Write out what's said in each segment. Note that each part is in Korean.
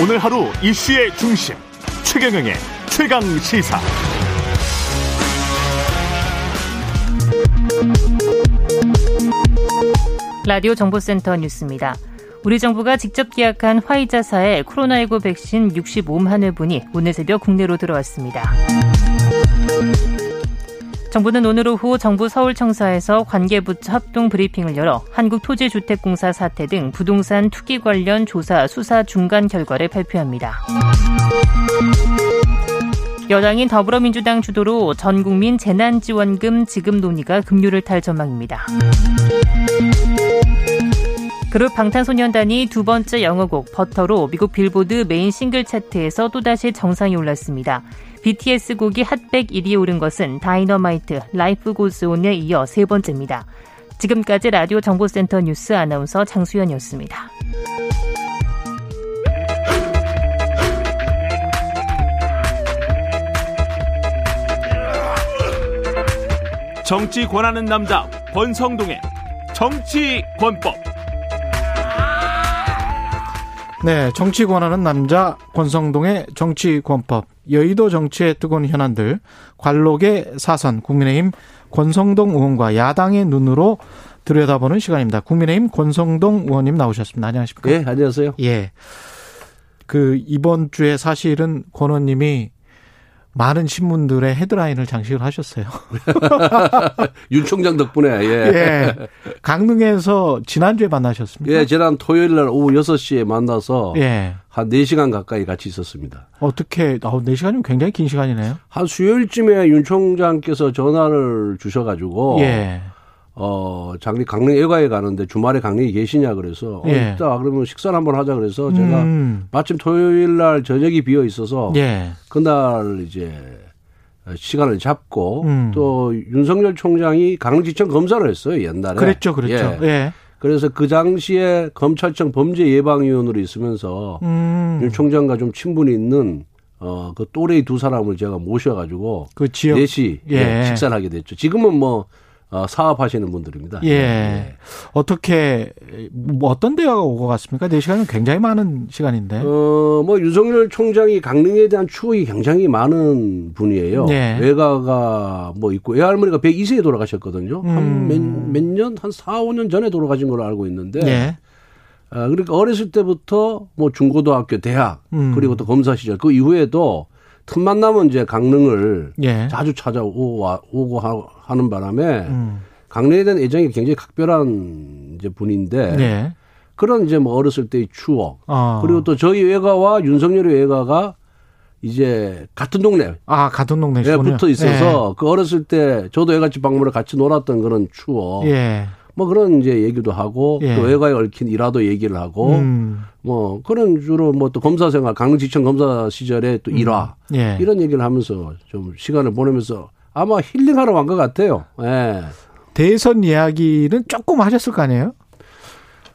오늘 하루 이슈의 중심 최경영의 최강 시사. 라디오 정보센터 뉴스입니다. 우리 정부가 직접 기약한 화이자사의 코로나19 백신 65만 회분이 오늘 새벽 국내로 들어왔습니다. 정부는 오늘 오후 정부 서울청사에서 관계부처 합동 브리핑을 열어 한국토지주택공사 사태 등 부동산 투기 관련 조사 수사 중간 결과를 발표합니다. 여당인 더불어민주당 주도로 전국민 재난지원금 지급 논의가 급류를 탈 전망입니다. 그룹 방탄소년단이 두 번째 영어곡 버터로 미국 빌보드 메인 싱글 차트에서 또다시 정상에 올랐습니다. BTS 곡이 핫백 1위에 오른 것은 다이너마이트, Life Goes On에 이어 세 번째입니다. 지금까지 라디오 정보센터 뉴스 아나운서 장수연이었습니다. 정치 권하는 남자 권성동의 정치 권법. 네, 정치 권하는 남자 권성동의 정치 권법. 여의도 정치의 뜨거운 현안들 관록의 사선 국민의힘 권성동 의원과 야당의 눈으로 들여다보는 시간입니다. 국민의힘 권성동 의원님 나오셨습니다. 안녕하십니까? 예, 안녕하세요. 예. 그 이번 주에 사실은 권 의원님이 많은 신문들의 헤드라인을 장식을 하셨어요. 윤 총장 덕분에, 예. 예. 강릉에서 지난주에 만나셨습니까? 예, 지난 토요일 날 오후 6시에 만나서 예. 한 4시간 가까이 같이 있었습니다. 어떻게, 아, 4시간이면 굉장히 긴 시간이네요. 한 수요일쯤에 윤 총장께서 전화를 주셔가지고, 예. 어, 장리 강릉 애가에 가는데 주말에 강릉에 계시냐 그래서, 어, 예. 있다. 그러면 식사를 한번 하자 그래서 제가 음. 마침 토요일 날 저녁이 비어 있어서, 예. 그날 이제 시간을 잡고 음. 또 윤석열 총장이 강릉지청 검사를 했어요 옛날에. 그랬죠, 그랬죠. 예. 예. 그래서 그 당시에 검찰청 범죄 예방위원으로 있으면서 음. 윤 총장과 좀 친분이 있는 어 그 또래의 두 사람을 제가 모셔가지고 그 지역. 넷이 예. 예, 식사를 하게 됐죠. 지금은 뭐 어, 사업하시는 분들입니다. 예. 어떻게, 뭐 어떤 대화가 오고 갔습니까? 4 시간은 굉장히 많은 시간인데. 어, 뭐, 윤석열 총장이 강릉에 대한 추억이 굉장히 많은 분이에요. 네. 외가가 뭐 있고, 외할머니가 102세에 돌아가셨거든요. 음. 한 몇, 몇 년? 한 4, 5년 전에 돌아가신 걸로 알고 있는데. 예. 아, 그러니까 어렸을 때부터 뭐 중고등학교, 대학, 음. 그리고 또 검사 시절, 그 이후에도 틈만 나면 이제 강릉을 예. 자주 찾아오고 하- 하는 바람에 음. 강릉에 대한 애정이 굉장히 각별한 이제 분인데 예. 그런 이제 뭐 어렸을 때의 추억 어. 그리고 또 저희 외가와 윤석열의 외가가 이제 같은 동네에 아, 같은 동네시군요. 붙어 있어서 그 어렸을 때 저도 외갓집 방문을 같이 놀았던 그런 추억 예. 예. 뭐 그런 이제 얘기도 하고 예. 또 외가에 얽힌 일화도 얘기를 하고 음. 뭐 그런 주로 뭐 또 검사 생활 강릉지청 검사 시절에 또 일화 예. 이런 얘기를 하면서 좀 시간을 보내면서 아마 힐링하러 간 것 같아요. 예. 대선 이야기는 조금 하셨을 거 아니에요?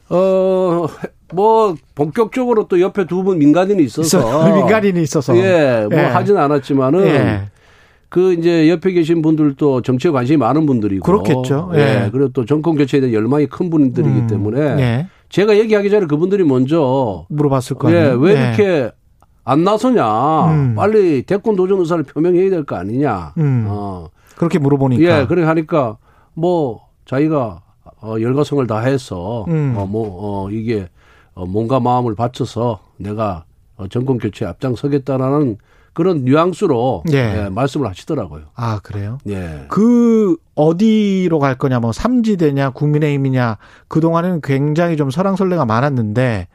어, 뭐, 본격적으로 또 옆에 두 분 민간인이 있어서. 있어, 민간인이 있어서. 예, 뭐 예. 하진 않았지만은. 예. 그 이제 옆에 계신 분들도 정치에 관심이 많은 분들이고. 그렇겠죠. 예. 예. 그리고 또 정권 교체에 대한 열망이 큰 분들이기 음. 때문에. 예. 제가 얘기하기 전에 그분들이 먼저. 물어봤을 거 예? 왜 예. 이렇게 안 나서냐. 음. 빨리 대권 도전 의사를 표명해야 될 거 아니냐. 음. 어. 그렇게 물어보니까. 예, 그렇게 하니까 뭐 자기가 어, 열과성을 다해서 음. 어, 뭐 어, 이게 어, 몸과 마음을 바쳐서 내가 어, 정권 교체에 앞장서겠다라는 그런 뉘앙스로 예. 예, 말씀을 하시더라고요. 아, 그래요? 예. 그 어디로 갈 거냐 뭐 삼지대냐 국민의힘이냐 그 동안에는 굉장히 좀 설랑설레가 많았는데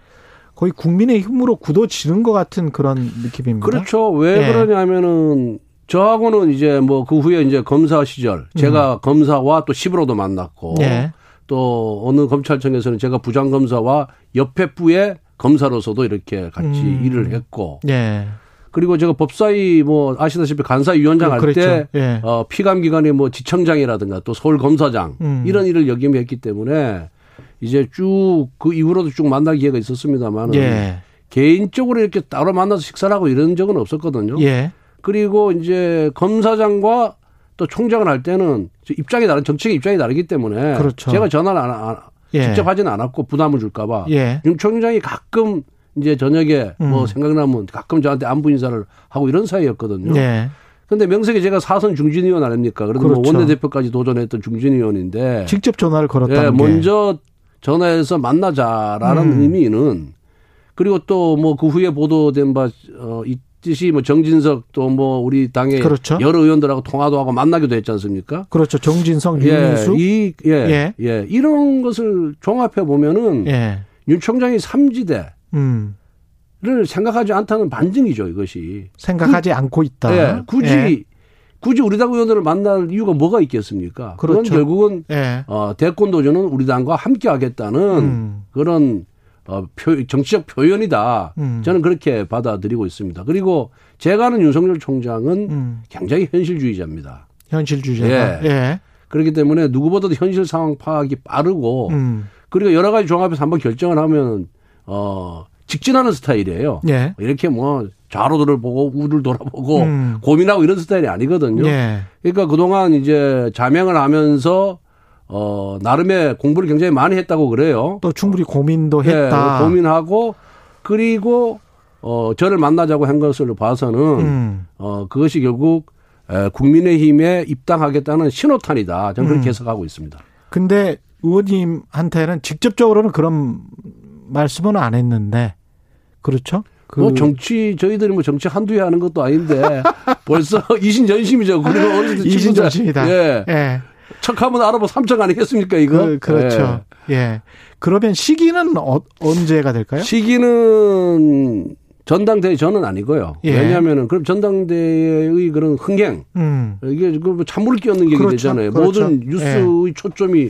거의 국민의힘으로 굳어지는 것 같은 그런 느낌입니다. 그렇죠. 왜 예. 그러냐면은 저하고는 이제 뭐 그 후에 이제 검사 시절 제가 검사와 또 시부로도 만났고 음. 예. 또 어느 검찰청에서는 제가 부장검사와 옆에 부의 검사로서도 이렇게 같이 음. 일을 했고 예. 그리고 제가 법사위 뭐 아시다시피 간사위원장 할 그랬죠. 때 예. 어, 피감 기관의 뭐 지청장이라든가 또 서울 검사장 음. 이런 일을 역임했기 때문에 이제 쭉 그 이후로도 쭉 만날 기회가 있었습니다만 예. 개인적으로 이렇게 따로 만나서 식사를 하고 이런 적은 없었거든요. 예. 그리고 이제 검사장과 또 총장을 할 때는 입장이 다른 정책의 입장이 다르기 때문에 그렇죠. 제가 전화를 안, 안- 예. 직접 하지는 않았고 부담을 줄까봐 예. 윤 총장이 가끔 이제 저녁에 뭐 음. 생각나면 가끔 저한테 안부 인사를 하고 이런 사이였거든요. 예. 근데 명색이 제가 사선 중진 의원 아닙니까? 그래도 뭐 그렇죠. 원내대표까지 도전했던 중진 의원인데 직접 전화를 걸었다는 예, 게. 먼저 전화해서 만나자라는 음. 의미는 그리고 또 뭐 그 후에 보도된 바 어, 있듯이 뭐 정진석 또 뭐 우리 당의 그렇죠. 여러 의원들하고 통화도 하고 만나기도 했지 않습니까? 그렇죠. 정진성, 예, 윤희수. 이, 예, 예. 예, 이런 것을 종합해 보면은 예. 윤 총장이 삼지대 를 음. 생각하지 않다는 반증이죠, 이것이. 생각하지 않고 있다. 예, 굳이 예. 굳이 우리 당 의원들을 만날 이유가 뭐가 있겠습니까? 그건 그렇죠. 결국은 예. 어, 대권 도전은 우리 당과 함께 하겠다는 음. 그런 어, 표, 정치적 표현이다. 음. 저는 그렇게 받아들이고 있습니다. 그리고 제가 아는 윤석열 총장은 음. 굉장히 현실주의자입니다. 현실 주제가. 예. 예. 그렇기 때문에 누구보다도 현실 상황 파악이 빠르고 음. 그리고 여러 가지 종합해서 한번 결정을 하면 어 직진하는 스타일이에요. 예. 이렇게 뭐 좌로들을 보고 우를 돌아보고 음. 고민하고 이런 스타일이 아니거든요. 예. 그러니까 그동안 이제 자명을 하면서 어 나름의 공부를 굉장히 많이 했다고 그래요. 또 충분히 고민도 예, 했다. 고민하고 그리고 어 저를 만나자고 한 것을 봐서는 음. 어 그것이 결국 에, 국민의힘에 입당하겠다는 신호탄이다. 저는 그렇게 음. 해석하고 있습니다. 근데 의원님한테는 직접적으로는 그런 말씀은 안 했는데 그렇죠? 그 뭐 정치 저희들이 뭐 정치 한두 해 하는 것도 아닌데 벌써 이신전심이죠. 그리고 어디서 이신전심이다. 예. 예. 척하면 알아보 삼척 아니겠습니까 이거? 그, 그렇죠. 예. 그러면 시기는 어, 언제가 될까요? 예. 시기는 전당대회 저는 아니고요. 예. 왜냐하면은 그럼 전당대회의 그런 흥행 음. 이게 그 찬물을 끼얹는 얘기 그렇죠. 되잖아요. 그렇죠. 모든 뉴스의 초점이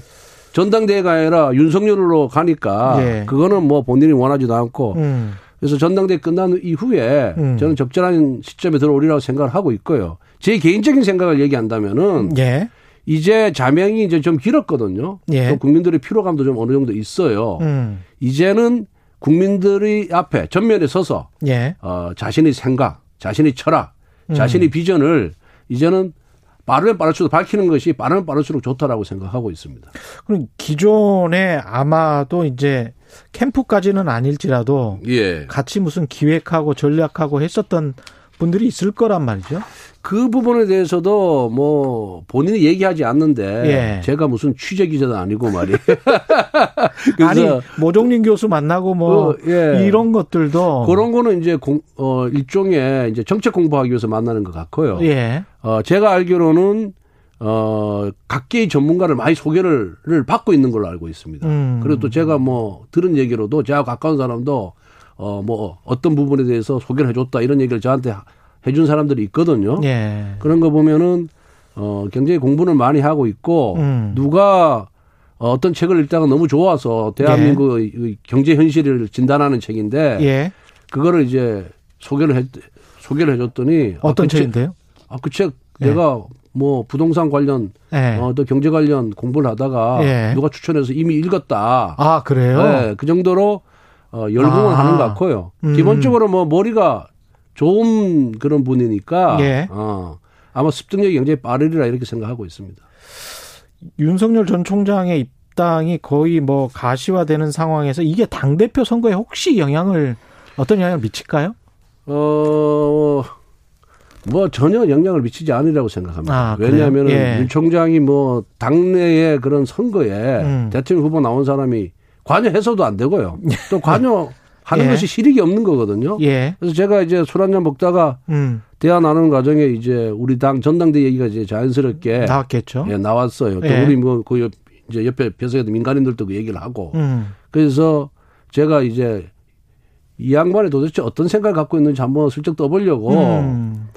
전당대회가 아니라 윤석열로 가니까 예. 그거는 뭐 본인이 원하지도 않고 음. 그래서 전당대회 끝난 이후에 음. 저는 적절한 시점에 들어오리라고 생각을 하고 있고요. 제 개인적인 생각을 얘기한다면은 예. 이제 자명이 이제 좀 길었거든요. 예. 또 국민들의 피로감도 좀 어느 정도 있어요. 음. 이제는 국민들의 앞에 전면에 서서 예. 어, 자신의 생각, 자신의 철학, 음. 자신의 비전을 이제는 빠르면 빠를수록 밝히는 것이 빠르면 빠를수록 좋다라고 생각하고 있습니다. 그럼 기존에 아마도 이제 캠프까지는 아닐지라도 예. 같이 무슨 기획하고 전략하고 했었던 분들이 있을 거란 말이죠. 그 부분에 대해서도 뭐 본인이 얘기하지 않는데 예. 제가 무슨 취재 기자도 아니고 말이에요. 아니 모종린 교수 만나고 뭐 어, 예. 이런 것들도 그런 거는 이제 공, 어, 일종의 이제 정책 공부하기 위해서 만나는 것 같고요. 예. 어, 제가 알기로는 어, 각계의 전문가를 많이 소개를 를 받고 있는 걸로 알고 있습니다. 음. 그리고 또 제가 뭐 들은 얘기로도 제가 가까운 사람도 어, 뭐 어떤 부분에 대해서 소개를 해줬다 이런 얘기를 저한테 해준 사람들이 있거든요. 예. 그런 거 보면은 어, 굉장히 공부를 많이 하고 있고 음. 누가 어, 어떤 책을 읽다가 너무 좋아서 대한민국의 이 경제 현실을 진단하는 책인데 예. 그거를 이제 소개를 했 소개를 해줬더니 어떤 아, 그 책- 책인데요? 아, 그책 예. 내가 뭐 부동산 관련 예. 어, 또 경제 관련 공부를 하다가 예. 누가 추천해서 이미 읽었다. 아 그래요? 네, 그 정도로 어, 열공을 아. 하는 것 같고요. 음. 기본적으로 뭐 머리가 좋은 그런 분이니까 예. 어, 아마 습득력이 굉장히 빠르리라 이렇게 생각하고 있습니다. 윤석열 전 총장의 입당이 거의 뭐 가시화되는 상황에서 이게 당 대표 선거에 혹시 영향을 어떤 영향을 미칠까요? 어, 뭐 전혀 영향을 미치지 않으리라고 생각합니다. 아? 왜냐하면 예. 윤 총장이 뭐 당내의 그런 선거에 음. 대통령 후보 나온 사람이 관여해서도 안 되고요. 또 관여 하는 예. 것이 실익이 없는 거거든요. 예. 그래서 제가 이제 술 한잔 먹다가 음. 대화 나누는 과정에 이제 우리 당 전당대 얘기가 이제 자연스럽게 나왔겠죠. 예, 나왔어요. 또 예. 우리 뭐그 옆, 이제 옆에 벼슬에도 민간인들도 그 얘기를 하고 음. 그래서 제가 이제 이 양반이 도대체 어떤 생각을 갖고 있는지 한번 슬쩍 떠보려고 음.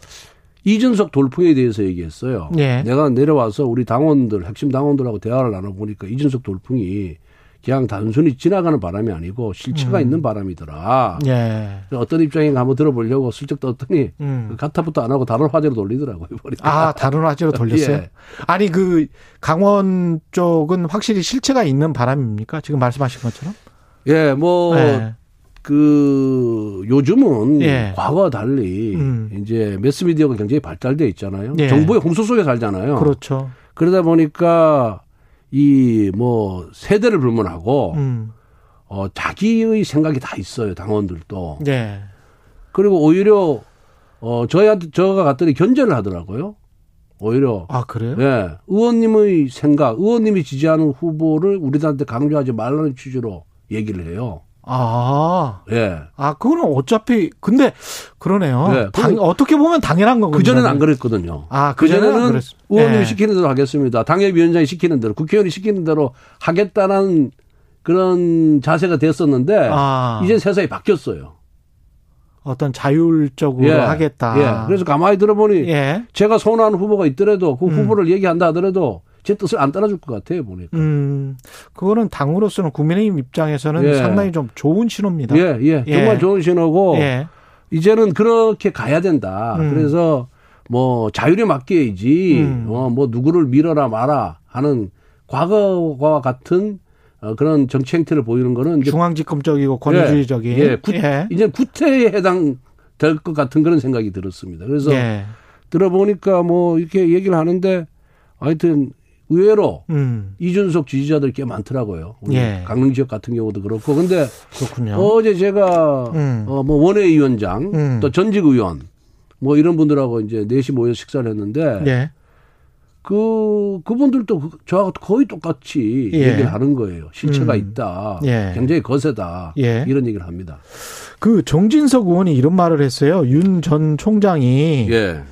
이준석 돌풍에 대해서 얘기했어요. 예. 내가 내려와서 우리 당원들, 핵심 당원들하고 대화를 나눠보니까 이준석 돌풍이 그냥 단순히 지나가는 바람이 아니고 실체가 음. 있는 바람이더라. 예. 어떤 입장인가 한번 들어보려고 슬쩍 떴더니 음. 가타부터 안 하고 다른 화제로 돌리더라고요. 머리가. 아, 다른 화제로 돌렸어요? 예. 아니, 그, 강원 쪽은 확실히 실체가 있는 바람입니까? 지금 말씀하신 것처럼? 예, 뭐, 예. 그, 요즘은 예. 과거와 달리 음. 이제 매스미디어가 굉장히 발달돼 있잖아요. 예. 정보의 홍수 속에 살잖아요. 그렇죠. 그러다 보니까 이 뭐 세대를 불문하고 음. 어, 자기의 생각이 다 있어요, 당원들도. 예. 그리고 오히려, 어, 저희한테, 저가 갔더니 견제를 하더라고요. 오히려. 아, 그래요? 예. 의원님의 생각, 의원님이 지지하는 후보를 우리들한테 강조하지 말라는 취지로 얘기를 해요. 아. 예. 아, 그거는 어차피, 근데, 그러네요. 네, 당, 어떻게 보면 당연한 거군요. 그전에는 안 그랬거든요. 아, 그전에는 의원님이 예. 시키는 대로 하겠습니다. 당협위원장이 시키는 대로, 국회의원이 시키는 대로 하겠다는 그런 자세가 됐었는데, 아. 이제 세상이 바뀌었어요. 어떤 자율적으로 예. 하겠다. 예. 그래서 가만히 들어보니, 예. 제가 선호하는 후보가 있더라도 그 음. 후보를 얘기한다 하더라도 제 뜻을 안 따라줄 것 같아요, 보니까. 음, 그거는 당으로서는 국민의힘 입장에서는 예. 상당히 좀 좋은 신호입니다. 예, 예. 예. 정말 좋은 신호고, 예. 이제는 그렇게 가야 된다. 음. 그래서 뭐 자율에 맡겨야지, 음. 어, 뭐 누구를 밀어라 마라 하는 과거와 같은 어, 그런 정치 행태를 보이는 거는 중앙집권적이고 권위주의적인. 예, 구, 예. 이제 구태에 해당 될 것 같은 그런 생각이 들었습니다. 그래서 예. 들어보니까 뭐 이렇게 얘기를 하는데 하여튼 의외로 음, 이준석 지지자들 꽤 많더라고요. 우리 예. 강릉 지역 같은 경우도 그렇고. 근데 그렇군요. 어제 제가 음. 어, 뭐 원외위원장 음. 또 전직 의원 뭐 이런 분들하고 이제 넷이 모여 식사를 했는데 예. 그 그분들도 그- 저하고 거의 똑같이 예. 얘기를 하는 거예요. 실체가 음. 있다. 예. 굉장히 거세다. 예. 이런 얘기를 합니다. 그 정진석 의원이 이런 말을 했어요. 윤 전 총장이 예.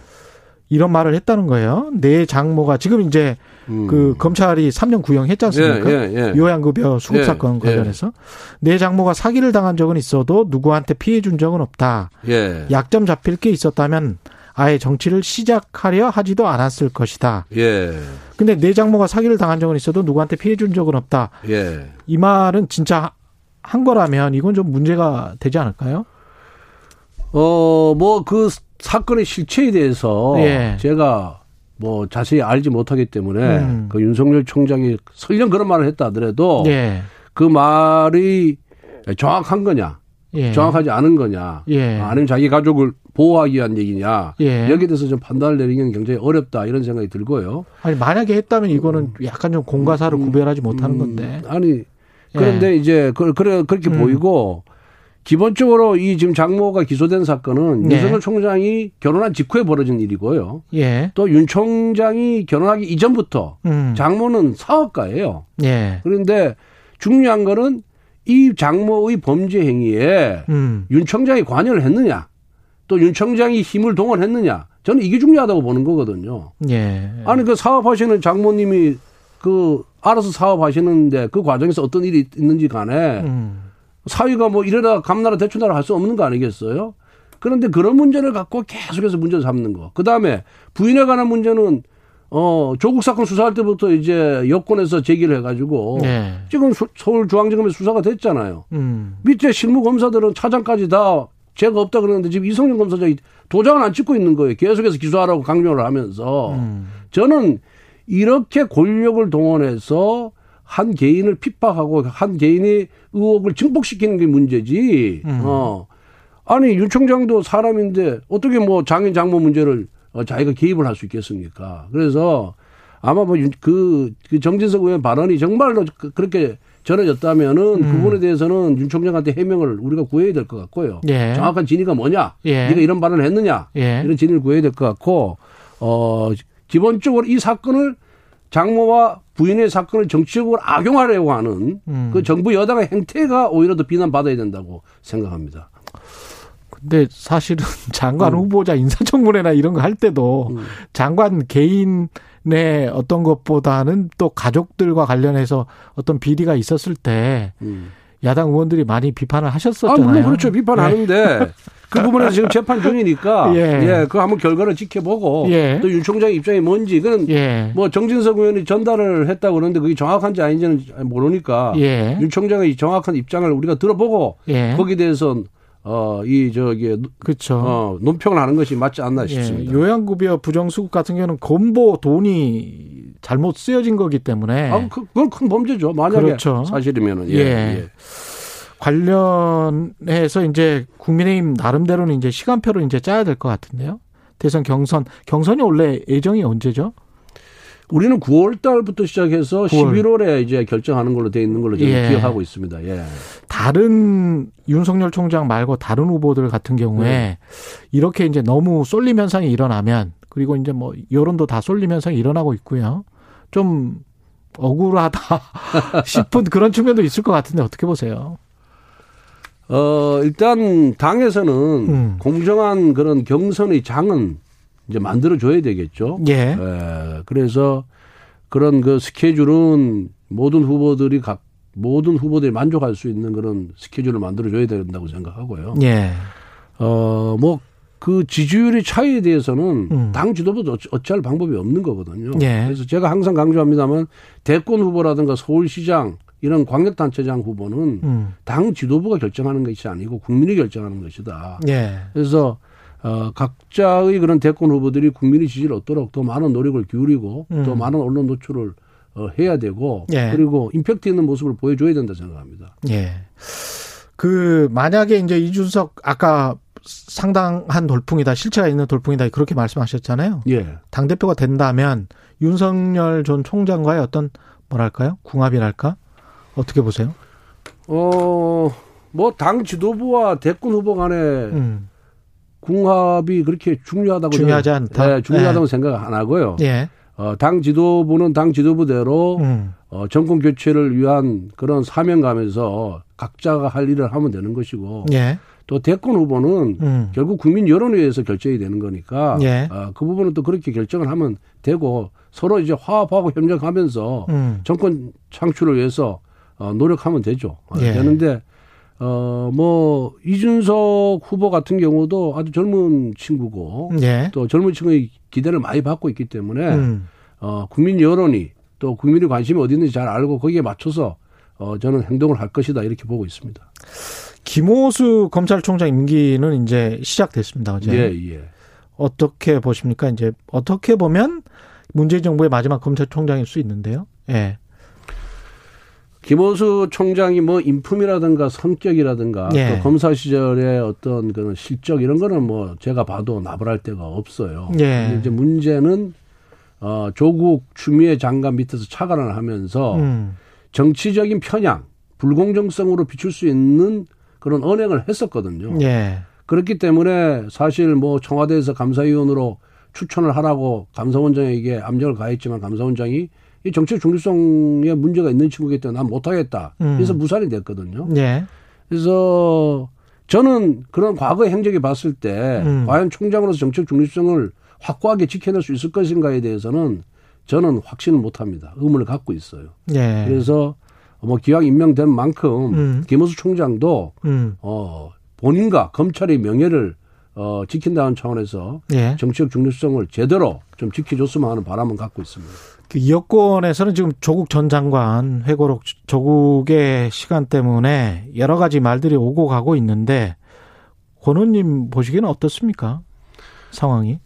이런 말을 했다는 거예요. 내 장모가 지금 이제 음. 그 검찰이 3년 구형했지 않습니까? 예, 예, 예. 요양급여 수급 예, 사건 예. 관련해서 내 장모가 사기를 당한 적은 있어도 누구한테 피해 준 적은 없다. 예. 약점 잡힐 게 있었다면 아예 정치를 시작하려 하지도 않았을 것이다. 예. 근데 내 장모가 사기를 당한 적은 있어도 누구한테 피해 준 적은 없다. 예. 이 말은 진짜 한 거라면 이건 좀 문제가 되지 않을까요? 어, 뭐 그 사건의 실체에 대해서 예. 제가 뭐 자세히 알지 못하기 때문에 음. 그 윤석열 총장이 설령 그런 말을 했다 하더라도 예. 그 말이 정확한 거냐, 예. 정확하지 않은 거냐, 예. 아니면 자기 가족을 보호하기 위한 얘기냐, 예. 여기에 대해서 좀 판단을 내리기는 굉장히 어렵다 이런 생각이 들고요. 아니 만약에 했다면 이거는 약간 좀 공과사를 구별하지 못하는 음, 건데. 아니 그런데 이제 그, 그래 그렇게 음. 보이고 기본적으로 이 지금 장모가 기소된 사건은 네. 윤석열 총장이 결혼한 직후에 벌어진 일이고요. 예. 또윤 총장이 결혼하기 이전부터 음. 장모는 사업가예요. 예. 그런데 중요한 거는 이 장모의 범죄 행위에 음. 윤 총장이 관여를 했느냐, 또 윤 총장이 힘을 동원했느냐, 저는 이게 중요하다고 보는 거거든요. 예. 아니 그 사업하시는 장모님이 그 알아서 사업하시는데 그 과정에서 어떤 일이 있는지 간에 음. 사위가 뭐 이래라 감나라 대추나라 할 수 없는 거 아니겠어요? 그런데 그런 문제를 갖고 계속해서 문제를 삼는 거. 그 다음에 부인에 관한 문제는 어 조국 사건 수사할 때부터 이제 여권에서 제기를 해가지고 예. 지금 서- 서울중앙지검에 수사가 됐잖아요. 음. 밑에 실무 검사들은 차장까지 다 죄가 없다 그러는데 지금 이성윤 검사장이 도장을 안 찍고 있는 거예요. 계속해서 기소하라고 강요를 하면서 음. 저는 이렇게 권력을 동원해서 한 개인을 핍박하고 한 개인의 의혹을 증폭시키는 게 문제지. 음. 어. 아니 윤 총장도 사람인데 어떻게 뭐 장인 장모 문제를 어, 자기가 개입을 할 수 있겠습니까? 그래서 아마 뭐그 그 정진석 의원 발언이 정말로 그- 그렇게 전해졌다면은 음. 그 부분에 대해서는 윤 총장한테 해명을 우리가 구해야 될 것 같고요. 예. 정확한 진위가 뭐냐? 예. 네가 이런 발언을 했느냐? 예. 이런 진위를 구해야 될 것 같고 어 기본적으로 이 사건을 장모와 부인의 사건을 정치적으로 악용하려고 하는 음. 그 정부 여당의 행태가 오히려 더 비난받아야 된다고 생각합니다. 근데 사실은 장관 음. 후보자 인사청문회나 이런 거 할 때도 음. 장관 개인의 어떤 것보다는 또 가족들과 관련해서 어떤 비리가 있었을 때 음. 야당 의원들이 많이 비판을 아, 하셨었잖아요. 물론 그렇죠. 비판하는데 그 부분에서 지금 재판 중이니까 예. 예, 그 한번 결과를 지켜보고 예. 또윤 총장의 입장이 뭔지 그건 예. 뭐 정진석 의원이 전달을 했다고 그러는데 그게 정확한지 아닌지는 모르니까 예. 윤 총장의 정확한 입장을 우리가 들어보고 예. 거기에 대해서 어 이 저기 그렇죠. 어 논평을 하는 것이 맞지 않나 예, 싶습니다. 요양급여 부정수급 같은 경우는 건보 돈이 잘못 쓰여진 거기 때문에 아, 그, 그건 큰 범죄죠. 만약에 그렇죠. 사실이면은 예. 예. 예. 관련해서 이제 국민의힘 나름대로는 이제 시간표를 이제 짜야 될 것 같은데요. 대선 경선 경선이 원래 예정이 언제죠? 우리는 9월 달부터 시작해서 9월. 11월에 이제 결정하는 걸로 돼 있는 걸로 저는 예. 기억하고 있습니다. 예. 다른 윤석열 총장 말고 다른 후보들 같은 경우에 네. 이렇게 이제 너무 쏠림 현상이 일어나면 그리고 이제 뭐 여론도 다 쏠림 현상이 일어나고 있고요. 좀 억울하다 싶은 그런 측면도 있을 것 같은데 어떻게 보세요? 어, 일단 당에서는 음. 공정한 그런 경선의 장은 이제 만들어 줘야 되겠죠. 예. 예. 그래서 그런 그 스케줄은 모든 후보들이 각 모든 후보들이 만족할 수 있는 그런 스케줄을 만들어 줘야 된다고 생각하고요. 예. 어, 뭐, 그 지지율의 차이에 대해서는 음. 당 지도부도 어찌할 방법이 없는 거거든요. 예. 그래서 제가 항상 강조합니다만 대권 후보라든가 서울시장 이런 광역단체장 후보는 음. 당 지도부가 결정하는 것이 아니고 국민이 결정하는 것이다. 예. 그래서 어, 각자의 그런 대권 후보들이 국민의 지지를 얻도록 더 많은 노력을 기울이고 음. 더 많은 언론 노출을 어, 해야 되고 예. 그리고 임팩트 있는 모습을 보여줘야 된다 생각합니다. 예. 그 만약에 이제 이준석 아까 상당한 돌풍이다 실체가 있는 돌풍이다 그렇게 말씀하셨잖아요. 예. 당 대표가 된다면 윤석열 전 총장과의 어떤 뭐랄까요 궁합이랄까 어떻게 보세요? 어, 뭐 당 지도부와 대권 후보 간에 음. 궁합이 그렇게 중요하다고 중요하지 않다. 네, 중요하다고 네. 생각 안 하고요. 예. 어, 당 지도부는 당 지도부대로 음. 어, 정권 교체를 위한 그런 사명감에서 각자가 할 일을 하면 되는 것이고 예. 또 대권 후보는 음. 결국 국민 여론위에서 결정이 되는 거니까 예. 어, 그 부분은 또 그렇게 결정을 하면 되고 서로 이제 화합하고 협력하면서 음. 정권 창출을 위해서 어, 노력하면 되죠. 어, 예. 되는데 어, 뭐, 이준석 후보 같은 경우도 아주 젊은 친구고, 예. 또 젊은 친구의 기대를 많이 받고 있기 때문에, 음. 어, 국민 여론이 또 국민의 관심이 어디 있는지 잘 알고 거기에 맞춰서, 어, 저는 행동을 할 것이다. 이렇게 보고 있습니다. 김호수 검찰총장 임기는 이제 시작됐습니다. 어제. 예, 예. 어떻게 보십니까? 이제 어떻게 보면 문재인 정부의 마지막 검찰총장일 수 있는데요. 예. 김호수 총장이 뭐 인품이라든가 성격이라든가 예. 또 검사 시절의 어떤 그런 실적 이런 거는 뭐 제가 봐도 나불할 데가 없어요. 예. 이제 문제는 어 조국 추미애 장관 밑에서 차관을 하면서 음. 정치적인 편향, 불공정성으로 비출 수 있는 그런 언행을 했었거든요. 예. 그렇기 때문에 사실 뭐 청와대에서 감사위원으로 추천을 하라고 감사원장에게 압력을 가했지만 감사원장이 이 정책 중립성에 문제가 있는 친구기 때문에 난 못하겠다. 음. 그래서 무산이 됐거든요. 예. 그래서 저는 그런 과거 행적이 봤을 때 음. 과연 총장으로서 정책 중립성을 확고하게 지켜낼 수 있을 것인가에 대해서는 저는 확신을 못합니다. 의문을 갖고 있어요. 예. 그래서 뭐 기왕 임명된 만큼 음. 김호수 총장도 음. 어 본인과 검찰의 명예를 어 지킨다는 차원에서 예. 정치적 중립성을 제대로 좀 지켜줬으면 하는 바람은 갖고 있습니다. 그 여권에서는 지금 조국 전 장관 회고록 조국의 시간 때문에 여러 가지 말들이 오고 가고 있는데 권원님 보시기에는 어떻습니까? 상황이?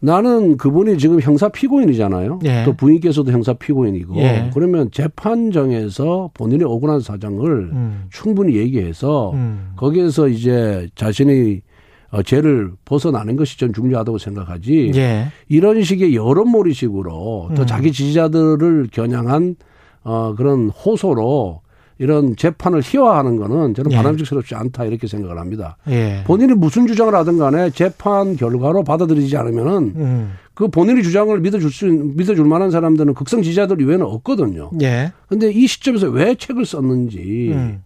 나는 그분이 지금 형사 피고인이잖아요. 예. 또 부인께서도 형사 피고인이고 예. 그러면 재판정에서 본인의 억울한 사정을 음. 충분히 얘기해서 음. 거기에서 이제 자신의 어, 죄를 벗어나는 것이 전 중요하다고 생각하지. 예. 이런 식의 여론몰이식으로 또 음. 자기 지지자들을 겨냥한 어 그런 호소로 이런 재판을 희화하는 거는 저는 예. 바람직스럽지 않다 이렇게 생각을 합니다. 예. 본인이 무슨 주장을 하든 간에 재판 결과로 받아들이지 않으면은 음. 그 본인의 주장을 믿어줄 수 믿어줄 만한 사람들은 극성 지지자들 이외에는 없거든요. 예. 근데 이 시점에서 왜 책을 썼는지 음.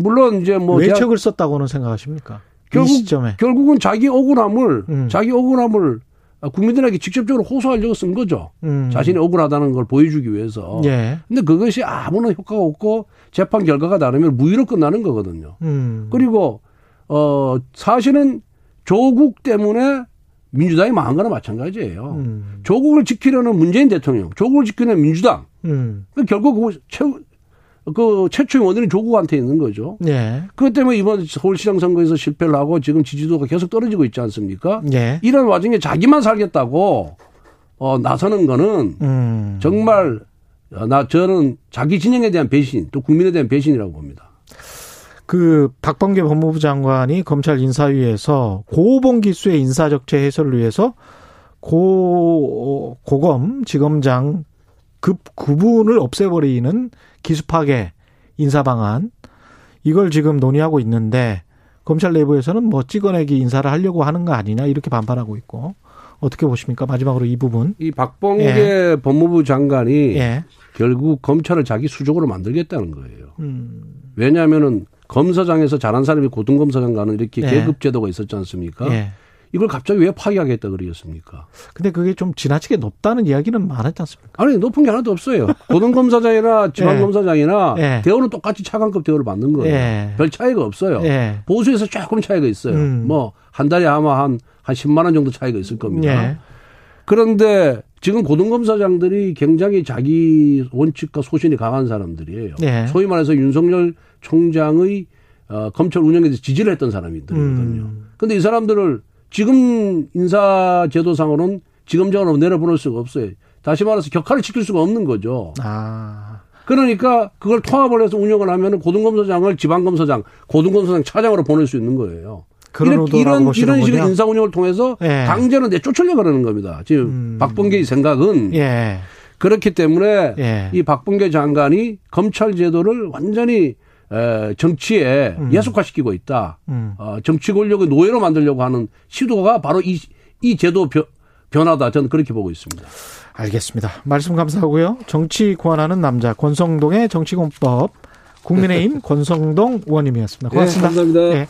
물론 이제 뭐왜 대학- 책을 썼다고는 생각하십니까? 결국 이 시점에. 결국은 자기 억울함을 음. 자기 억울함을 국민들에게 직접적으로 호소하려고 쓴 거죠. 음. 자신이 억울하다는 걸 보여주기 위해서. 예. 근데 그것이 아무런 효과가 없고 재판 결과가 다르면 무효로 끝나는 거거든요. 음. 그리고 어 사실은 조국 때문에 민주당이 망한 거나 마찬가지예요. 음. 조국을 지키려는 문재인 대통령, 조국을 지키는 민주당. 음. 그 결국 그, 최, 그 최초의 원인이 조국한테 있는 거죠. 예. 그것 때문에 이번 서울시장 선거에서 실패를 하고 지금 지지도가 계속 떨어지고 있지 않습니까? 예. 이런 와중에 자기만 살겠다고 어, 나서는 거는 음. 정말 어, 나 저는 자기 진영에 대한 배신 또 국민에 대한 배신이라고 봅니다. 그 박범계 법무부 장관이 검찰 인사위에서 고봉 기수의 인사적체 해소를 위해서 고 고검 지검장 급 구분을 없애버리는 기수 파괴 인사 방안 이걸 지금 논의하고 있는데 검찰 내부에서는 뭐 찍어내기 인사를 하려고 하는 거 아니냐 이렇게 반발하고 있고 어떻게 보십니까? 마지막으로 이 부분. 이 박범계 법무부 장관이 예. 결국 검찰을 자기 수족으로 만들겠다는 거예요. 음. 왜냐하면은 검사장에서 잘한 사람이 고등검사장 가는 이렇게 예. 계급 제도가 있었지 않습니까? 예. 이걸 갑자기 왜 파기하겠다 그러겠습니까? 근데 그게 좀 지나치게 높다는 이야기는 많았지 않습니까? 아니 높은 게 하나도 없어요. 고등검사장이나 지방검사장이나 예. 대우는 똑같이 차관급 대우를 받는 거예요. 예. 별 차이가 없어요. 예. 보수에서 조금 차이가 있어요. 음. 뭐한 달에 아마 한, 한 10만 원 정도 차이가 있을 겁니다. 예. 그런데 지금 고등검사장들이 굉장히 자기 원칙과 소신이 강한 사람들이에요. 예. 소위 말해서 윤석열 총장의 어, 검찰 운영에 대해서 지지를 했던 사람들이거든요. 음. 근데 이 사람들을 지금 인사제도상으로는 지검장으로 내려보낼 수가 없어요. 다시 말해서 격하를 지킬 수가 없는 거죠. 아. 그러니까 그걸 통합을 해서 운영을 하면 고등검사장을 지방검사장, 고등검사장 차장으로 보낼 수 있는 거예요. 그런 이런, 이런, 이런 식의? 인사 운영을 통해서 예. 강제로 내쫓으려고 그러는 겁니다. 지금 음. 박범계의 생각은 예. 그렇기 때문에 예. 이 박범계 장관이 검찰 제도를 완전히 에, 정치에 예속화시키고 있다. 음. 어, 정치 권력의 노예로 만들려고 하는 시도가 바로 이, 이 제도 변, 변화다. 저는 그렇게 보고 있습니다. 알겠습니다. 말씀 감사하고요. 정치 고안하는 남자 권성동의 정치공법 국민의힘 권성동 의원님이었습니다. 고맙습니다. 네, 감사합니다. 예.